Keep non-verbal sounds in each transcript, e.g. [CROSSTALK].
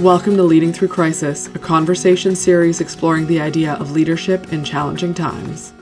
Welcome to Leading Through Crisis, a conversation series exploring the idea of leadership in challenging times.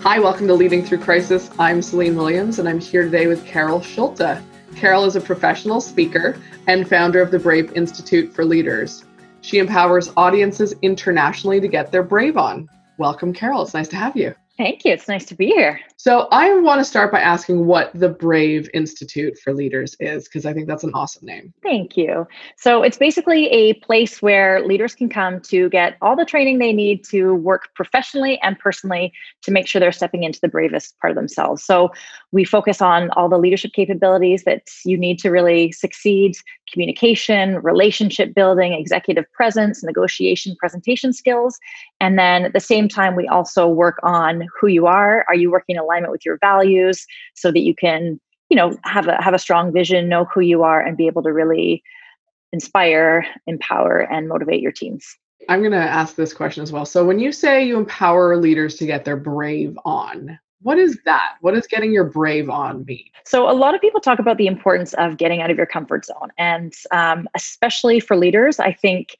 Hi, welcome to Leading Through Crisis. I'm Celine Williams, and I'm here today with Carol Schulte. Carol is a professional speaker and founder of the Brave Institute for Leaders. She empowers audiences internationally to get their brave on. Welcome, Carol. It's nice to have you. Thank you. It's nice to be here. So, I want to start by asking what the Brave Institute for Leaders is, because I think that's an awesome name. Thank you. So, it's basically a place where leaders can come to get all the training they need to work professionally and personally to make sure they're stepping into the bravest part of themselves. So, we focus on all the leadership capabilities that you need to really succeed communication, relationship building, executive presence, negotiation, presentation skills. And then at the same time, we also work on who you are. Are you working in alignment with your values so that you can, you know, have a have a strong vision, know who you are, and be able to really inspire, empower, and motivate your teams. I'm going to ask this question as well. So, when you say you empower leaders to get their brave on, what is that? What does getting your brave on mean? So, a lot of people talk about the importance of getting out of your comfort zone. And um, especially for leaders, I think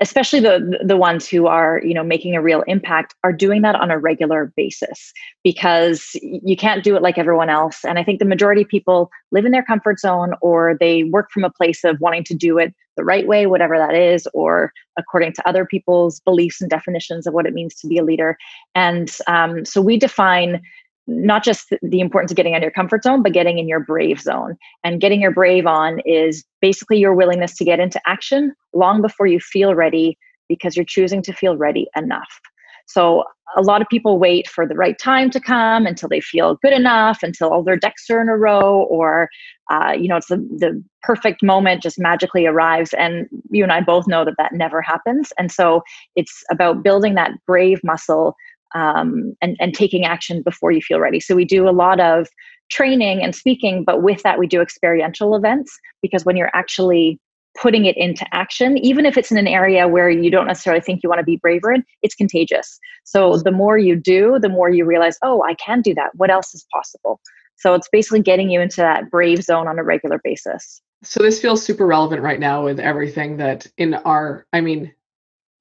especially the the ones who are you know making a real impact are doing that on a regular basis because you can't do it like everyone else. And i think the majority of people live in their comfort zone or they work from a place of wanting to do it the right way whatever that is or according to other people's beliefs and definitions of what it means to be a leader. And um, so we define not just the importance of getting out of your comfort zone, but getting in your brave zone. And getting your brave on is basically your willingness to get into action long before you feel ready because you're choosing to feel ready enough. So a lot of people wait for the right time to come until they feel good enough, until all their decks are in a row, or uh, you know, it's the, the perfect moment just magically arrives. And you and I both know that that never happens. And so it's about building that brave muscle um, and, and taking action before you feel ready. So we do a lot of training and speaking, but with that, we do experiential events because when you're actually putting it into action, even if it's in an area where you don't necessarily think you want to be braver in, it's contagious. So the more you do, the more you realize, oh, I can do that. What else is possible? So it's basically getting you into that brave zone on a regular basis. So this feels super relevant right now with everything that in our, I mean,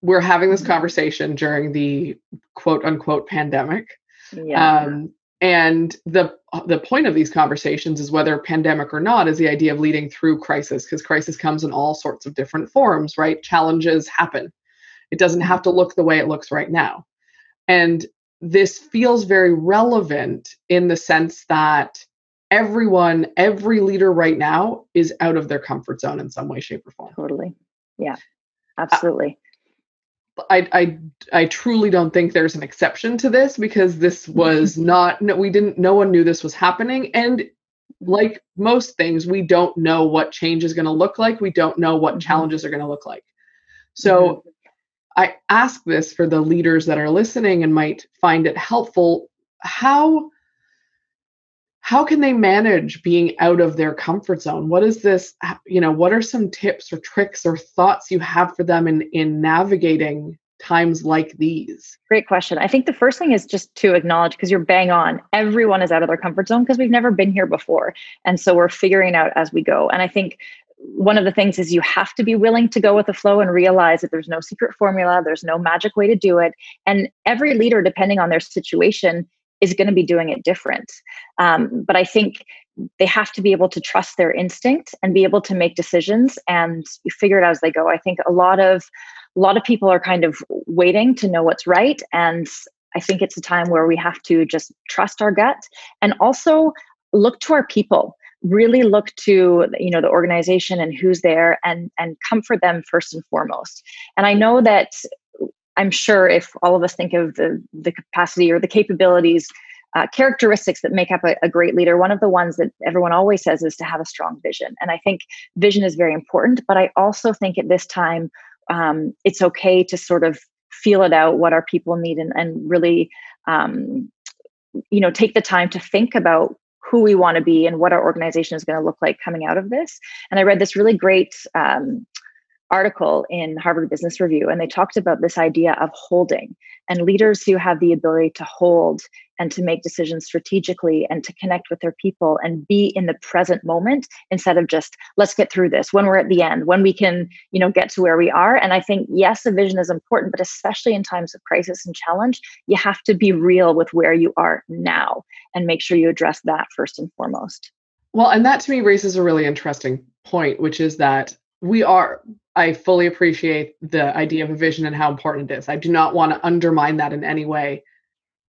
we're having this mm-hmm. conversation during the quote unquote pandemic. Yeah. Um, and the the point of these conversations is whether pandemic or not is the idea of leading through crisis because crisis comes in all sorts of different forms right? Challenges happen. It doesn't have to look the way it looks right now. And this feels very relevant in the sense that everyone every leader right now is out of their comfort zone in some way shape or form. Totally. Yeah. Absolutely I, I I truly don't think there's an exception to this because this [LAUGHS] was not no we didn't no one knew this was happening. And like most things we don't know what change is going to look like. We don't know what mm-hmm. challenges are going to look like. So mm-hmm. I ask this for the leaders that are listening and might find it helpful. How how can they manage being out of their comfort zone? What is this you know what are some tips or tricks or thoughts you have for them in in navigating times like these? Great question. I think the first thing is just to acknowledge because you're bang on everyone is out of their comfort zone because we've never been here before. And so we're figuring out as we go. And i think one of the things is you have to be willing to go with the flow and realize that there's no secret formula there's no magic way to do it. And every leader depending on their situation is going to be doing it different. Um, but I think they have to be able to trust their instinct and be able to make decisions and figure it out as they go. I think a lot of a lot of people are kind of waiting to know what's right and I think it's a time where we have to just trust our gut and also look to our people really look to you know the organization and who's there and and comfort them first and foremost and i know that I'm sure if all of us think of the, the capacity or the capabilities, uh, characteristics that make up a, a, great leader, one of the ones that everyone always says is to have a strong vision. And I think vision is very important, but I also think at this time, um, it's okay to sort of feel it out what our people need and, and really, um, you know, take the time to think about who we want to be and what our organization is going to look like coming out of this. And I read this really great um, article in Harvard Business Review, and they talked about this idea of holding and leaders who have the ability to hold and to make decisions strategically and to connect with their people and be in the present moment instead of just let's get through this. When we're at the end when we can you know get to where we are. And i think yes a vision is important but especially in times of crisis and challenge you have to be real with where you are now and make sure you address that first and foremost. Well and that to me raises a really interesting point which is that we are i fully appreciate the idea of a vision and how important it is. I do not want to undermine that in any way.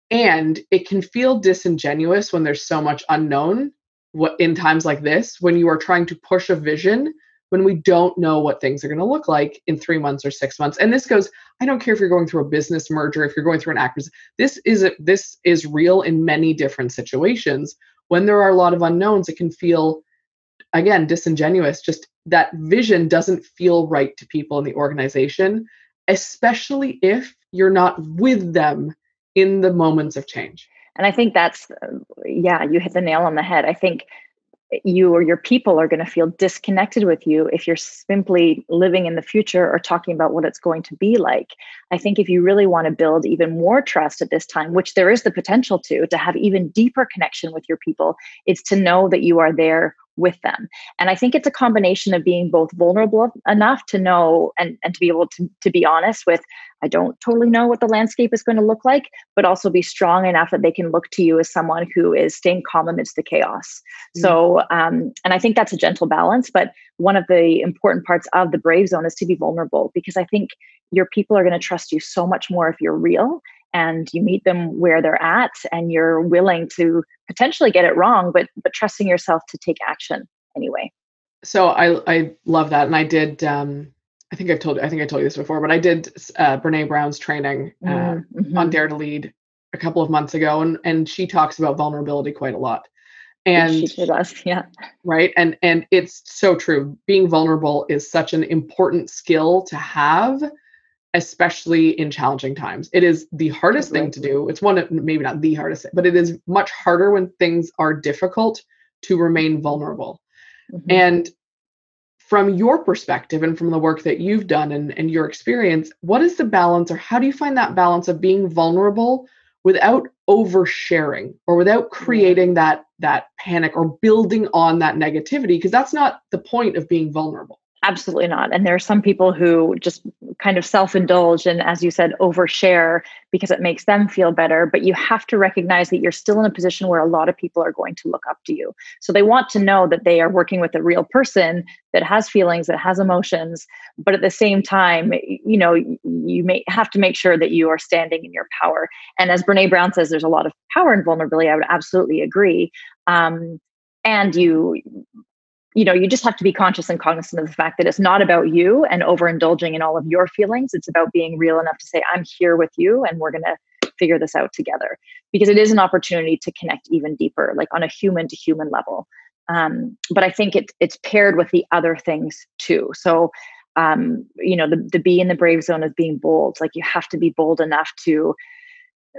And it can feel disingenuous when there's so much unknown what in times like this when you are trying to push a vision when we don't know what things are going to look like in 3 months or 6 months. And this goes i don't care if you're going through a business merger if you're going through an acquisition this is a, this is real in many different situations. When there are a lot of unknowns it can feel again disingenuous just that vision doesn't feel right to people in the organization especially if you're not with them in the moments of change and i think that's uh, yeah you hit the nail on the head i think you or your people are going to feel disconnected with you if you're simply living in the future or talking about what it's going to be like. I think if you really want to build even more trust at this time, which there is the potential to, to have even deeper connection with your people, it's to know that you are there with them. And I think it's a combination of being both vulnerable enough to know and, and to be able to, to be honest with, I don't totally know what the landscape is going to look like, but also be strong enough that they can look to you as someone who is staying calm amidst the chaos. Mm-hmm. So, um, and I think that's a gentle balance. But one of the important parts of the brave zone is to be vulnerable because I think your people are going to trust you so much more if you're real and you meet them where they're at and you're willing to potentially get it wrong but but trusting yourself to take action anyway. So i i love that and i did um i think i've told i think i told you this before but i did uh, brene brown's training uh, mm-hmm. on dare to lead a couple of months ago and and she talks about vulnerability quite a lot. And she does [LAUGHS] yeah. right and and it's so true being vulnerable is such an important skill to have especially in challenging times. It is the hardest thing to do. It's one of maybe not the hardest, but it is much harder when things are difficult to remain vulnerable. Mm-hmm. And from your perspective and from the work that you've done and, and your experience, what is the balance or how do you find that balance of being vulnerable without oversharing or without creating that that panic or building on that negativity? Because that's not the point of being vulnerable. Absolutely not. And there are some people who just kind of self indulge and, as you said, overshare because it makes them feel better. But you have to recognize that you're still in a position where a lot of people are going to look up to you. So they want to know that they are working with a real person that has feelings, that has emotions. But at the same time, you know, you may have to make sure that you are standing in your power. And as Brene Brown says, there's a lot of power in vulnerability. I would absolutely agree. Um, and you you know you just have to be conscious and cognizant of the fact that it's not about you and overindulging in all of your feelings. It's about being real enough to say i'm here with you and we're going to figure this out together. Because it is an opportunity to connect even deeper like on a human to human level. Um, but i think it, it's paired with the other things too. So um, you know the, the be in the brave zone is being bold. Like you have to be bold enough to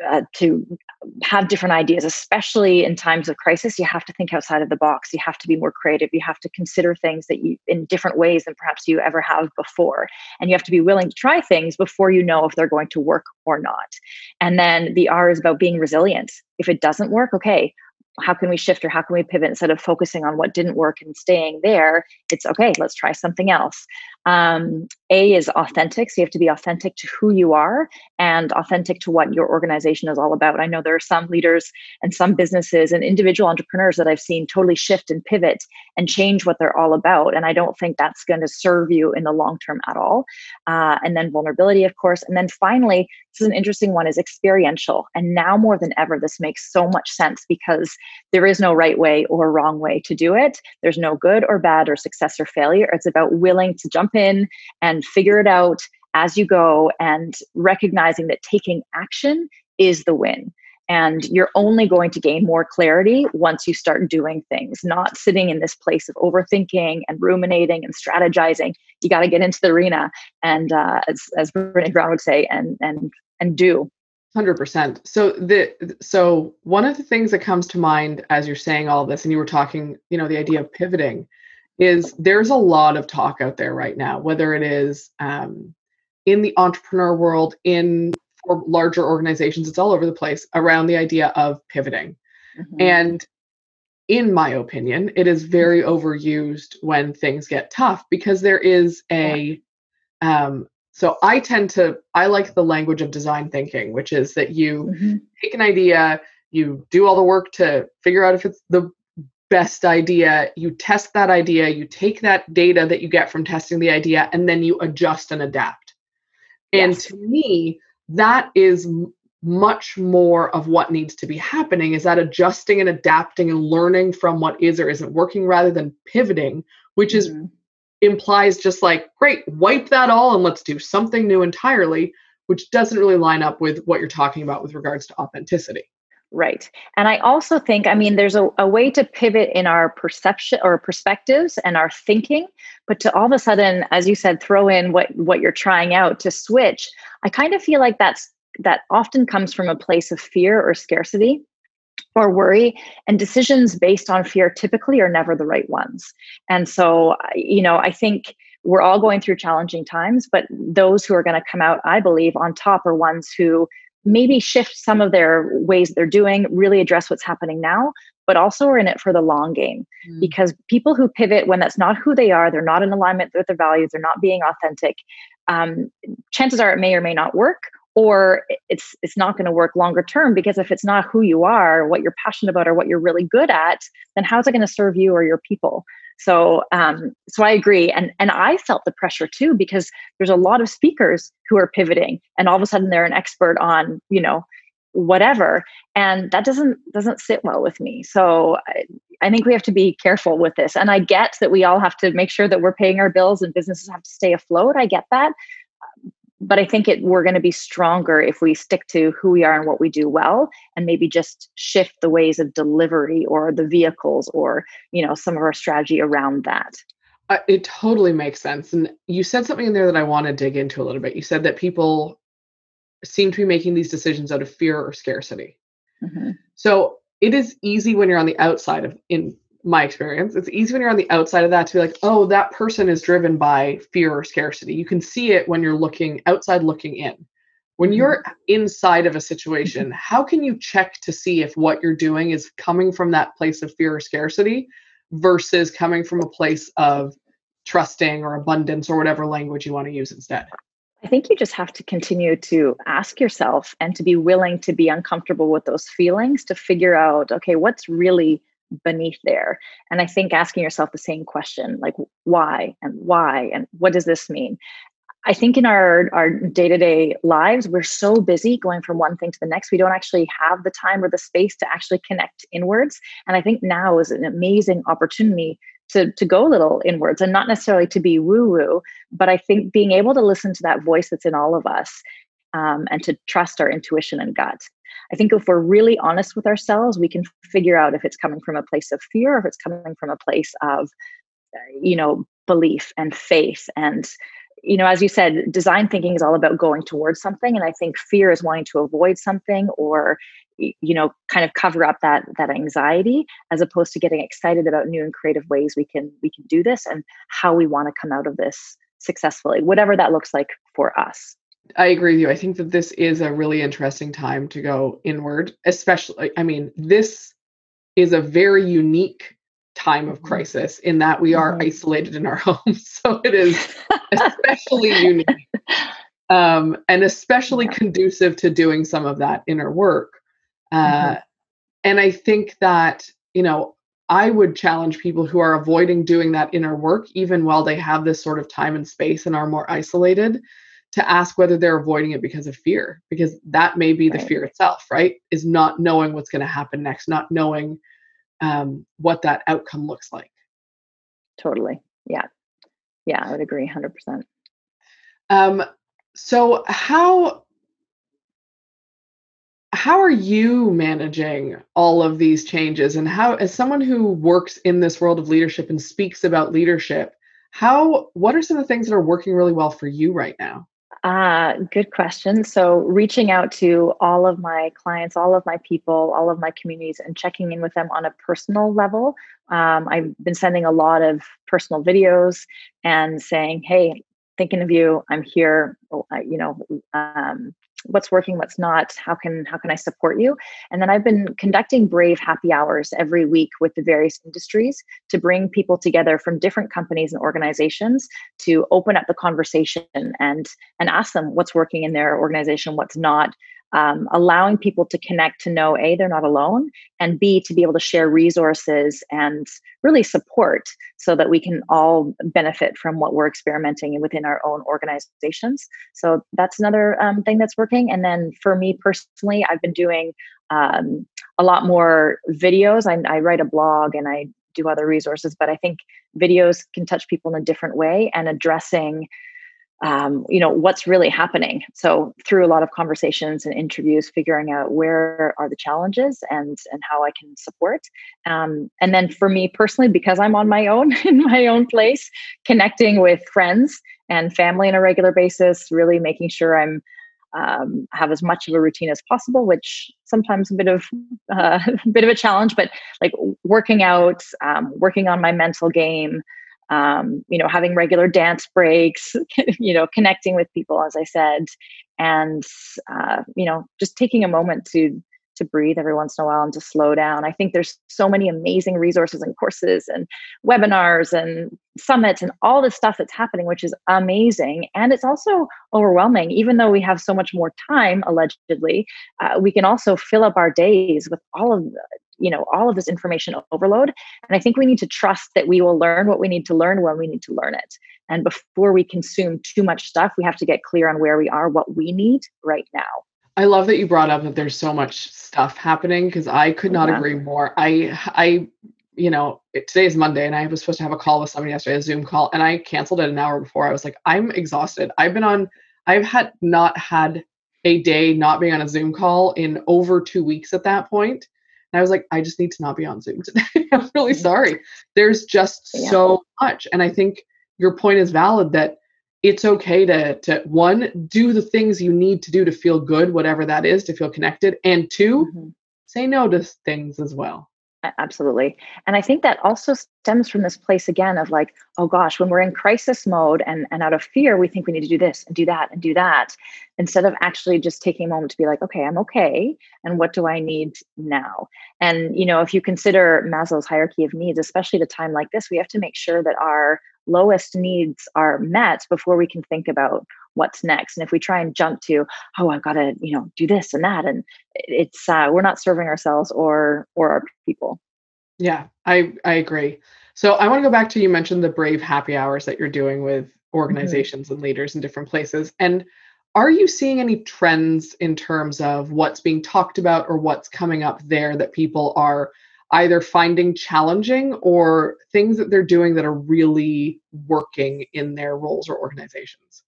uh, to have different ideas, especially in times of crisis. You have to think outside of the box. You have to be more creative. You have to consider things that you in different ways than perhaps you ever have before. And you have to be willing to try things before you know if they're going to work or not. And then the R is about being resilient. If it doesn't work, okay, how can we shift or how can we pivot instead of focusing on what didn't work and staying there it's okay let's try something else um, a is authentic so you have to be authentic to who you are and authentic to what your organization is all about i know there are some leaders and some businesses and individual entrepreneurs that i've seen totally shift and pivot and change what they're all about and i don't think that's going to serve you in the long term at all uh, and then vulnerability of course and then finally this is an interesting one is experiential and now more than ever this makes so much sense because there is no right way or wrong way to do it. There's no good or bad or success or failure. It's about willing to jump in and figure it out as you go and recognizing that taking action is the win. And you're only going to gain more clarity once you start doing things, not sitting in this place of overthinking and ruminating and strategizing. You got to get into the arena and, uh, as, as Brene Brown would say, and and and do. 100% so the so one of the things that comes to mind as you're saying all this and you were talking you know the idea of pivoting is there's a lot of talk out there right now whether it is um, in the entrepreneur world in for larger organizations, it's all over the place around the idea of pivoting. Mm-hmm. And in my opinion, it is very overused when things get tough because there is a um, so I tend to I like the language of design thinking, which is that you mm-hmm. take an idea, you do all the work to figure out if it's the best idea, you test that idea, you take that data that you get from testing the idea, and then you adjust and adapt. And yes. to me, that is much more of what needs to be happening is that adjusting and adapting and learning from what is or isn't working rather than pivoting, which mm-hmm. is implies just like, great, wipe that all and let's do something new entirely, which doesn't really line up with what you're talking about with regards to authenticity. Right. And I also think, I mean, there's a, a way to pivot in our perception or perspectives and our thinking, but to all of a sudden, as you said, throw in what what you're trying out to switch, I kind of feel like that's that often comes from a place of fear or scarcity or worry and decisions based on fear typically are never the right ones and so you know i think we're all going through challenging times but those who are going to come out i believe on top are ones who maybe shift some of their ways they're doing really address what's happening now but also are in it for the long game mm. because people who pivot when that's not who they are they're not in alignment with their values they're not being authentic um, chances are it may or may not work or it's it's not going to work longer term because if it's not who you are what you're passionate about or what you're really good at then how's it going to serve you or your people? So um, so i agree and and i felt the pressure too because there's a lot of speakers who are pivoting and all of a sudden they're an expert on you know whatever and that doesn't doesn't sit well with me. So I, I think we have to be careful with this and i get that we all have to make sure that we're paying our bills and businesses have to stay afloat i get that but I think it we're going to be stronger if we stick to who we are and what we do well, and maybe just shift the ways of delivery or the vehicles or you know some of our strategy around that. Uh, it totally makes sense. And you said something in there that I want to dig into a little bit. You said that people seem to be making these decisions out of fear or scarcity. Mm-hmm. So it is easy when you're on the outside of in my experience. It's easy when you're on the outside of that to be like, oh, that person is driven by fear or scarcity. You can see it when you're looking outside looking in. When mm-hmm. you're inside of a situation, how can you check to see if what you're doing is coming from that place of fear or scarcity versus coming from a place of trusting or abundance or whatever language you want to use instead? I think you just have to continue to ask yourself and to be willing to be uncomfortable with those feelings to figure out, okay, what's really beneath there. And i think asking yourself the same question like why and why and what does this mean? I think in our our day-to-day lives we're so busy going from one thing to the next we don't actually have the time or the space to actually connect inwards. And i think now is an amazing opportunity to to go a little inwards and not necessarily to be woo woo but i think being able to listen to that voice that's in all of us um, and to trust our intuition and gut I think if we're really honest with ourselves, we can figure out if it's coming from a place of fear or if it's coming from a place of, uh, you know, belief and faith. And, you know, as you said, design thinking is all about going towards something. And I think fear is wanting to avoid something or, you know, kind of cover up that that anxiety as opposed to getting excited about new and creative ways we can we can do this and how we want to come out of this successfully, whatever that looks like for us. I agree with you. I think that this is a really interesting time to go inward, especially, I mean, this is a very unique time of mm-hmm. crisis in that we are mm-hmm. isolated in our [LAUGHS] homes. So it is [LAUGHS] especially unique um, and especially yeah. conducive to doing some of that inner work. Uh, mm-hmm. And I think that, you know, I would challenge people who are avoiding doing that inner work, even while they have this sort of time and space and are more isolated, to ask whether they're avoiding it because of fear because that may be the right. fear itself right? Is not knowing what's going to happen next not knowing um, what that outcome looks like. Totally. Yeah. Yeah i would agree 100% um, so how how are you managing all of these changes? And how as someone who works in this world of leadership and speaks about leadership how what are some of the things that are working really well for you right now uh, good question. So, reaching out to all of my clients, all of my people, all of my communities, and checking in with them on a personal level. Um, I've been sending a lot of personal videos and saying, "Hey, thinking of you. I'm here. Oh, you know, um, what's working what's not how can how can i support you? And then i've been conducting brave happy hours every week with the various industries to bring people together from different companies and organizations to open up the conversation and and ask them what's working in their organization what's not um, allowing people to connect to know a they're not alone and b to be able to share resources and really support so that we can all benefit from what we're experimenting within our own organizations. So that's another um, thing that's working. And then for me personally i've been doing um, a lot more videos. I, I write a blog and i do other resources but i think videos can touch people in a different way and addressing um, you know what's really happening so through a lot of conversations and interviews figuring out where are the challenges and and how i can support um, and then for me personally because i'm on my own [LAUGHS] in my own place connecting with friends and family on a regular basis really making sure i'm um, have as much of a routine as possible, which sometimes a bit of uh, [LAUGHS] a bit of a challenge. But like working out, um, working on my mental game, um, you know, having regular dance breaks, [LAUGHS] you know, connecting with people, as I said, and uh, you know, just taking a moment to to breathe every once in a while and to slow down. I think there's so many amazing resources and courses and webinars and summits and all this stuff that's happening, which is amazing. And it's also overwhelming. Even though we have so much more time, allegedly, uh, we can also fill up our days with all of you know all of this information overload. And i think we need to trust that we will learn what we need to learn when we need to learn it. And before we consume too much stuff we have to get clear on where we are what we need right now. I love that you brought up that there's so much stuff happening because i could not yeah. agree more. I i you know today is monday and i was supposed to have a call with somebody yesterday a zoom call and i canceled it an hour before. I was like i'm exhausted. I've been on i've had not had a day not being on a zoom call in over two weeks at that point and I was like, I just need to not be on Zoom today. [LAUGHS] I'm really sorry. There's just yeah. so much. And I think your point is valid that it's okay to to one, do the things you need to do to feel good, whatever that is, to feel connected. And 2 mm-hmm. say no to things as well. Absolutely. And I think that also stems from this place again of like, oh gosh, when we're in crisis mode and, and out of fear, we think we need to do this and do that and do that, instead of actually just taking a moment to be like, okay, I'm okay. And what do I need now? And, you know, if you consider Maslow's hierarchy of needs, especially at a time like this, we have to make sure that our lowest needs are met before we can think about what's next and if we try and jump to oh i've got to you know do this and that and it's uh, we're not serving ourselves or or our people yeah i i agree so i want to go back to you mentioned the brave happy hours that you're doing with mm-hmm. organizations mm-hmm. and leaders in different places and are you seeing any trends in terms of what's being talked about or what's coming up there that people are either finding challenging or things that they're doing that are really working in their roles or organizations?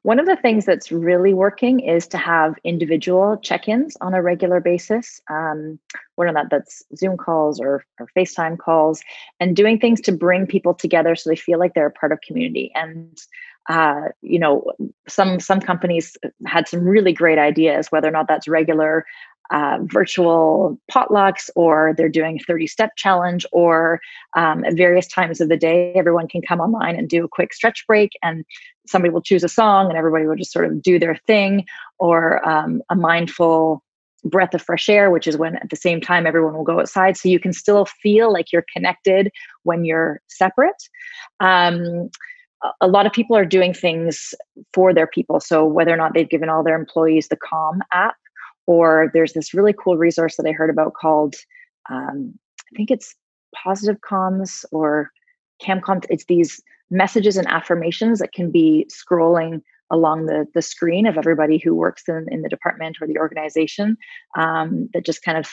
One of the things that's really working is to have individual check-ins on a regular basis. Um, whether that that's Zoom calls or, or FaceTime calls, and doing things to bring people together so they feel like they're a part of community. And uh, you know, some some companies had some really great ideas, whether or not that's regular uh, virtual potlucks or they're doing a 30 step challenge or um, at various times of the day everyone can come online and do a quick stretch break and somebody will choose a song and everybody will just sort of do their thing or um, a mindful breath of fresh air which is when at the same time everyone will go outside. So you can still feel like you're connected when you're separate. Um, a lot of people are doing things for their people so whether or not they've given all their employees the calm app or there's this really cool resource that I heard about called, um, I think it's Positive Comms or CamCom. It's these messages and affirmations that can be scrolling along the, the screen of everybody who works in, in the department or the organization um, that just kind of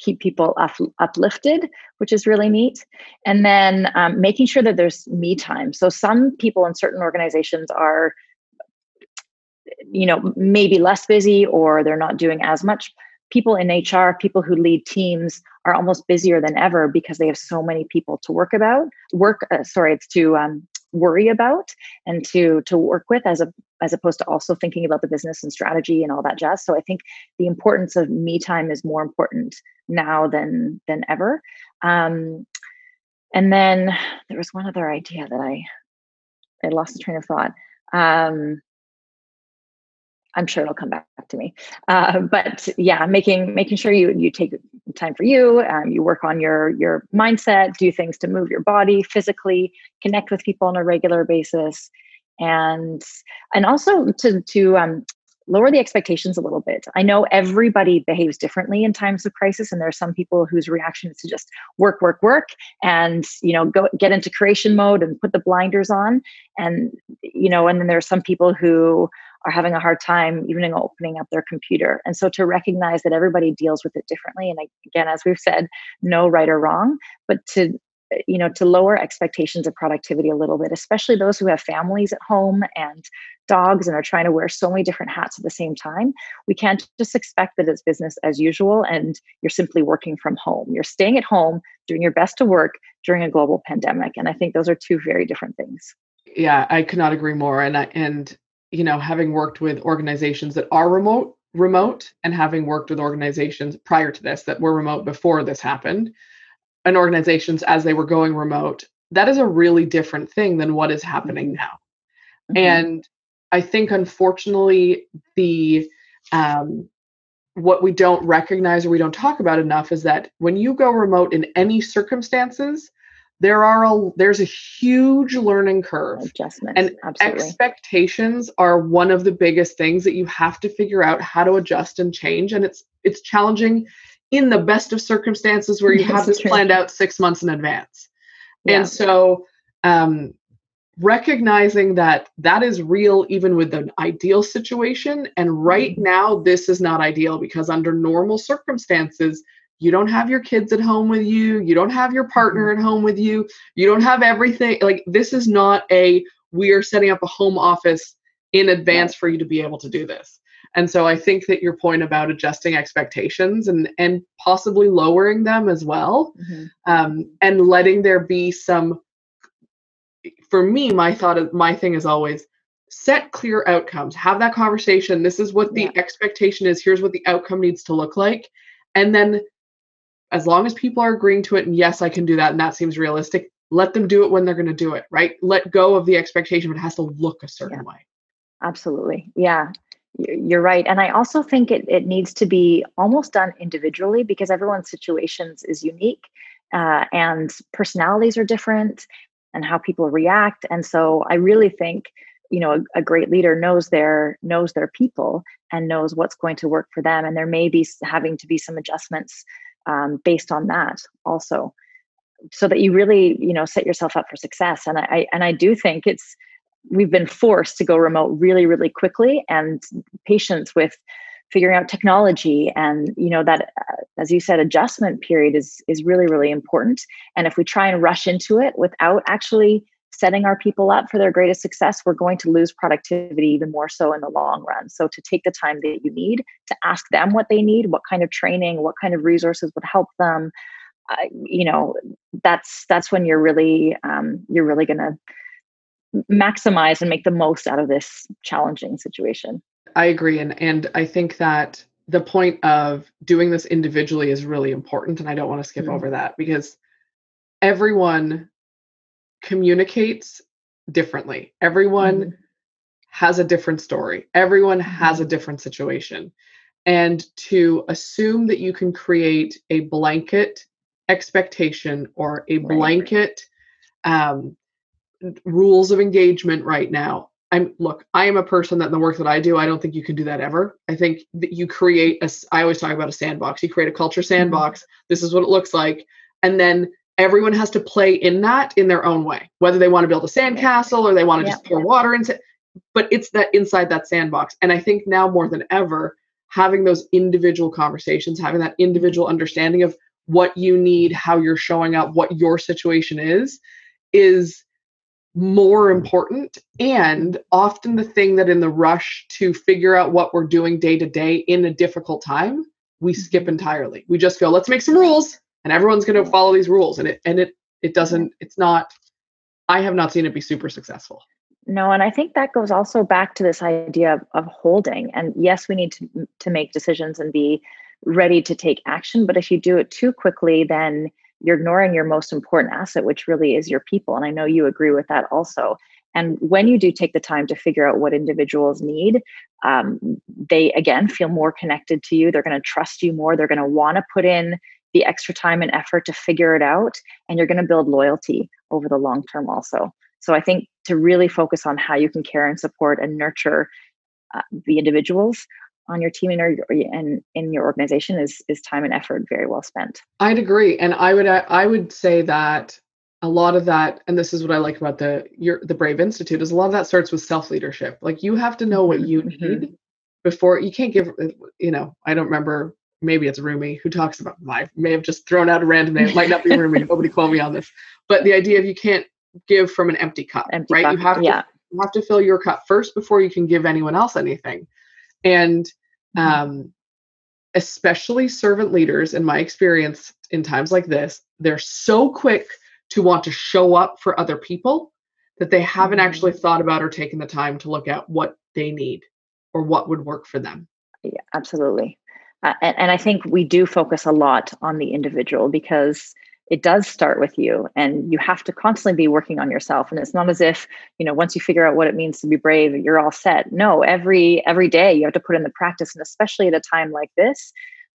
keep people up, uplifted, which is really neat. And then um, making sure that there's me time. So some people in certain organizations are you know maybe less busy or they're not doing as much people in hr people who lead teams are almost busier than ever because they have so many people to work about work uh, sorry it's to um, worry about and to to work with as a as opposed to also thinking about the business and strategy and all that jazz. So i think the importance of me time is more important now than than ever. Um, and then there was one other idea that i i lost the train of thought. Um, I'm sure it'll come back to me. Uh, but yeah, making making sure you you take time for you. Um, you work on your your mindset, do things to move your body physically, connect with people on a regular basis, and and also to to um, lower the expectations a little bit. I know everybody behaves differently in times of crisis, and there are some people whose reaction is to just work, work, work, and you know go get into creation mode and put the blinders on, and you know, and then there are some people who are having a hard time even opening up their computer. And so to recognize that everybody deals with it differently, and again, as we've said, no right or wrong, but to eh, you know to lower expectations of productivity a little bit especially those who have families at home and dogs and are trying to wear so many different hats at the same time we can't just expect that it's business as usual and you're simply working from home you're staying at home doing your best to work during a global pandemic and i think those are two very different things yeah i could not agree more and I, and you know, having worked with organizations that are remote, remote, and having worked with organizations prior to this that were remote before this happened, and organizations as they were going remote, that is a really different thing than what is happening mm-hmm. now. Mm-hmm. And I think, unfortunately, the um, what we don't recognize or we don't talk about enough is that when you go remote in any circumstances, there are a there's a huge learning curve adjustment and absolutely. expectations are one of the biggest things that you have to figure out how to adjust and change and it's it's challenging in the best of circumstances where you yes, have this true. planned out six months in advance yeah. and so um, recognizing that that is real even with an ideal situation and right mm-hmm. now this is not ideal because under normal circumstances you don't have your kids at home with you. You don't have your partner mm-hmm. at home with you. You don't have everything like this is not a we are setting up a home office in advance for you to be able to do this. And so i think that your point about adjusting expectations and and possibly lowering them as well mm-hmm. um, and letting there be some for me my thought of my thing is always set clear outcomes. Have that conversation. This is what the yeah. expectation is. Here's what the outcome needs to look like. And then as long as people are agreeing to it and yes i can do that and that seems realistic let them do it when they're going to do it right? Let go of the expectation but it has to look a certain yeah. way. Absolutely. Yeah. You're right and i also think it, it needs to be almost done individually because everyone's situations is unique uh, and personalities are different and how people react and so i really think you know a, a, great leader knows their knows their people and knows what's going to work for them and there may be having to be some adjustments um, based on that also so that you really you know set yourself up for success. And i and i do think it's we've been forced to go remote really really quickly and patience with figuring out technology and you know that as you said adjustment period is is really really important. And if we try and rush into it without actually setting our people up for their greatest success, we're going to lose productivity even more so in the long run. So, to take the time that you need to ask them what they need, what kind of training, what kind of resources would help them, uh, you know, that's that's when you're really um, you're really going to maximize and make the most out of this challenging situation. I agree, and and I think that the point of doing this individually is really important, and I don't want to skip mm-hmm. over that because everyone communicates differently. Everyone mm-hmm. has a different story, everyone has mm-hmm. a different situation. And to assume that you can create a blanket expectation or a blanket um, rules of engagement right now. I'm look, I am a person that in the work that I do, I don't think you can do that ever. I think that you create a I always talk about a sandbox. You create a culture mm-hmm. sandbox. Mm-hmm. This is what it looks like. And then everyone has to play in that in their own way, whether they want to build a sandcastle or they want to yeah. just pour water into but it's that inside that sandbox. And I think now more than ever, having those individual conversations, having that individual understanding of what you need, how you're showing up, what your situation is, is more important and often the thing that in the rush to figure out what we're doing day to day in a difficult time, we skip mm-hmm. entirely. We just go, let's make some rules and everyone's going to follow these rules and it and it it doesn't it's not i have not seen it be super successful no and i think that goes also back to this idea of, of holding and yes we need to to make decisions and be ready to take action but if you do it too quickly then you're ignoring your most important asset which really is your people and i know you agree with that also And when you do take the time to figure out what individuals need, um, they again feel more connected to you. They're going to trust you more. They're going to want to put in the extra time and effort to figure it out. And you're going to build loyalty over the long term also. So I think to really focus on how you can care and support and nurture uh, the individuals on your team and, and in your organization is is time and effort very well spent. I'd agree, and I would I would say that a lot of that, and this is what I like about the your the Brave Institute, is a lot of that starts with self leadership. Like you have to know what you mm-hmm. need before you can't give. You know, I don't remember. Maybe it's Rumi who talks about. I may have just thrown out a random name. It might not be Rumi. [LAUGHS] Nobody quote me on this. But the idea of you can't give from an empty cup, empty right? Cup. You have to yeah. you have to fill your cup first before you can give anyone else anything. And mm-hmm. um, especially servant leaders, in my experience, in times like this, they're so quick to want to show up for other people that they haven't mm-hmm. actually thought about or taken the time to look at what they need or what would work for them. Yeah, absolutely. Uh, and, and I think we do focus a lot on the individual because it does start with you and you have to constantly be working on yourself. And it's not as if you know once you figure out what it means to be brave you're all set. No every every day you have to put in the practice and especially at a time like this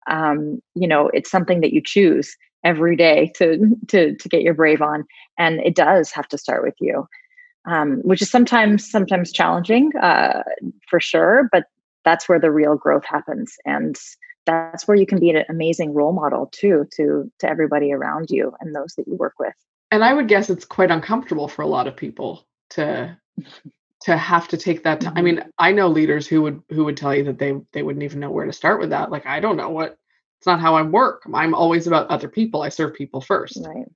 um, you know it's something that you choose every day [LAUGHS] to to to get your brave on. And it does have to start with you um, which is sometimes sometimes challenging uh, for sure but that's where the real growth happens. And that's where you can be an amazing role model too to to everybody around you and those that you work with. And i would guess it's quite uncomfortable for a lot of people to to have to take that time. i mean i know leaders who would who would tell you that they they wouldn't even know where to start with that like i don't know what it's not how i work i'm always about other people i serve people first. Right.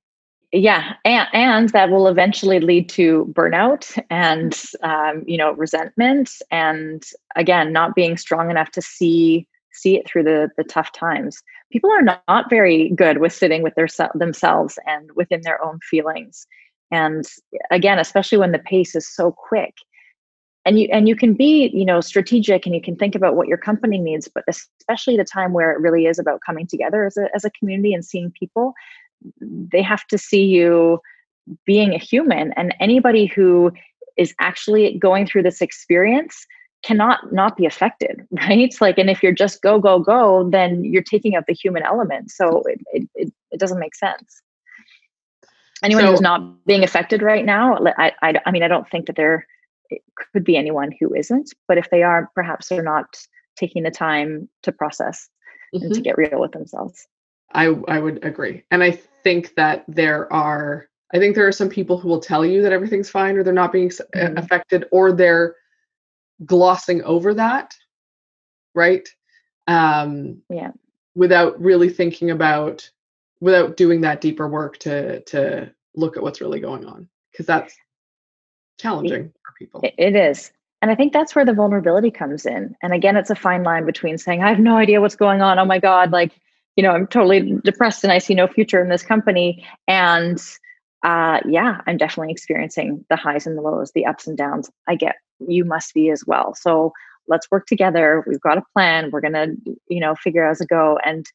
Yeah and, and that will eventually lead to burnout and um, you know resentment and again not being strong enough to see see it through the the tough times. People are not, not very good with sitting with their themselves and within their own feelings. And again especially when the pace is so quick. And you and you can be you know strategic and you can think about what your company needs but especially the time where it really is about coming together as a, as a community and seeing people they have to see you being a human. And anybody who is actually going through this experience cannot not be affected [LAUGHS] right like and if you're just go go go then you're taking out the human element so it, it, it, doesn't make sense anyone so, who's not being affected right now I, I i mean i don't think that there could be anyone who isn't but if they are perhaps they're not taking the time to process mm-hmm. and to mm-hmm. get real with themselves i i would agree and i think that there are i think there are some people who will tell you that everything's fine or they're not being mm-hmm. affected or they're glossing over that right? Um yeah. without really thinking about without doing that deeper work to to look at what's really going on because that's challenging for people. It is. And i think that's where the vulnerability comes in. And again it's a fine line between saying i have no idea what's going on. Oh my god like you know i'm totally depressed and i see no future in this company. And uh yeah i'm definitely experiencing the highs and the lows the ups and downs. I get you must be as well. So let's work together. We've got a plan. We're to you know figure as a go. And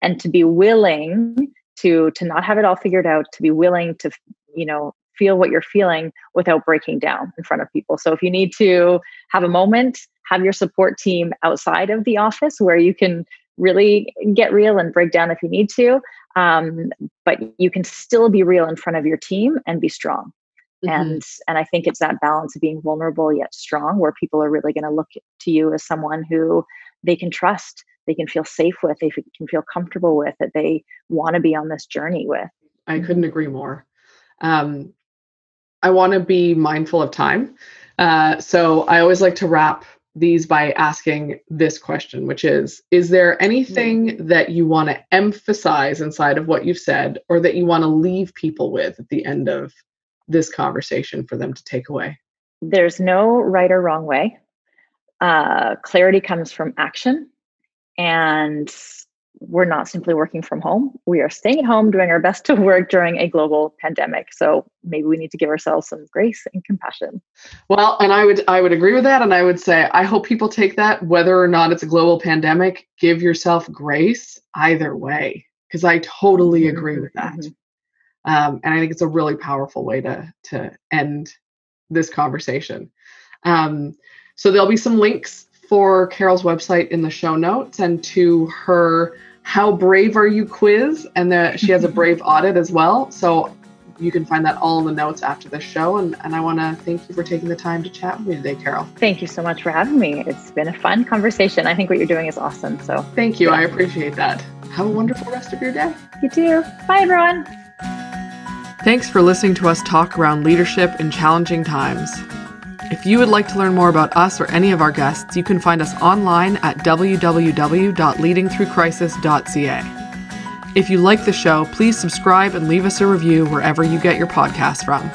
and to be willing to to not have it all figured out to be willing to you know feel what you're feeling without breaking down in front of people. So if you need to have a moment have your support team outside of the office where you can really get real and break down if you need to um, but you can still be real in front of your team and be strong Mm-hmm. and and i think it's that balance of being vulnerable yet strong where people are really going to look to you as someone who they can trust they can feel safe with they can feel comfortable with that they want to be on this journey with i couldn't agree more um, i want to be mindful of time uh, so i always like to wrap these by asking this question which is is there anything mm-hmm. that you want to emphasize inside of what you've said or that you want to leave people with at the end of this conversation for them to take away? There's no right or wrong way. Uh, clarity comes from action. And we're not simply working from home. We are staying at home, doing our best to work during a global pandemic. So maybe we need to give ourselves some grace and compassion. Well, and I would I would agree with that. And I would say I hope people take that, whether or not it's a global pandemic, give yourself grace either way. Because I totally agree with that. Mm-hmm. Um, and I think it's a really powerful way to to end this conversation. Um, so there'll be some links for Carol's website in the show notes and to her How Brave Are You quiz. And the, she has a Brave [LAUGHS] audit as well. So you can find that all in the notes after the show. And, and I want to thank you for taking the time to chat with me today, Carol. Thank you so much for having me. It's been a fun conversation. I think what you're doing is awesome. So thank you. Yeah. I appreciate that. Have a wonderful rest of your day. You too. Bye, everyone. Thanks for listening to us talk around leadership in challenging times. If you would like to learn more about us or any of our guests, you can find us online at www.leadingthroughcrisis.ca. If you like the show, please subscribe and leave us a review wherever you get your podcast from.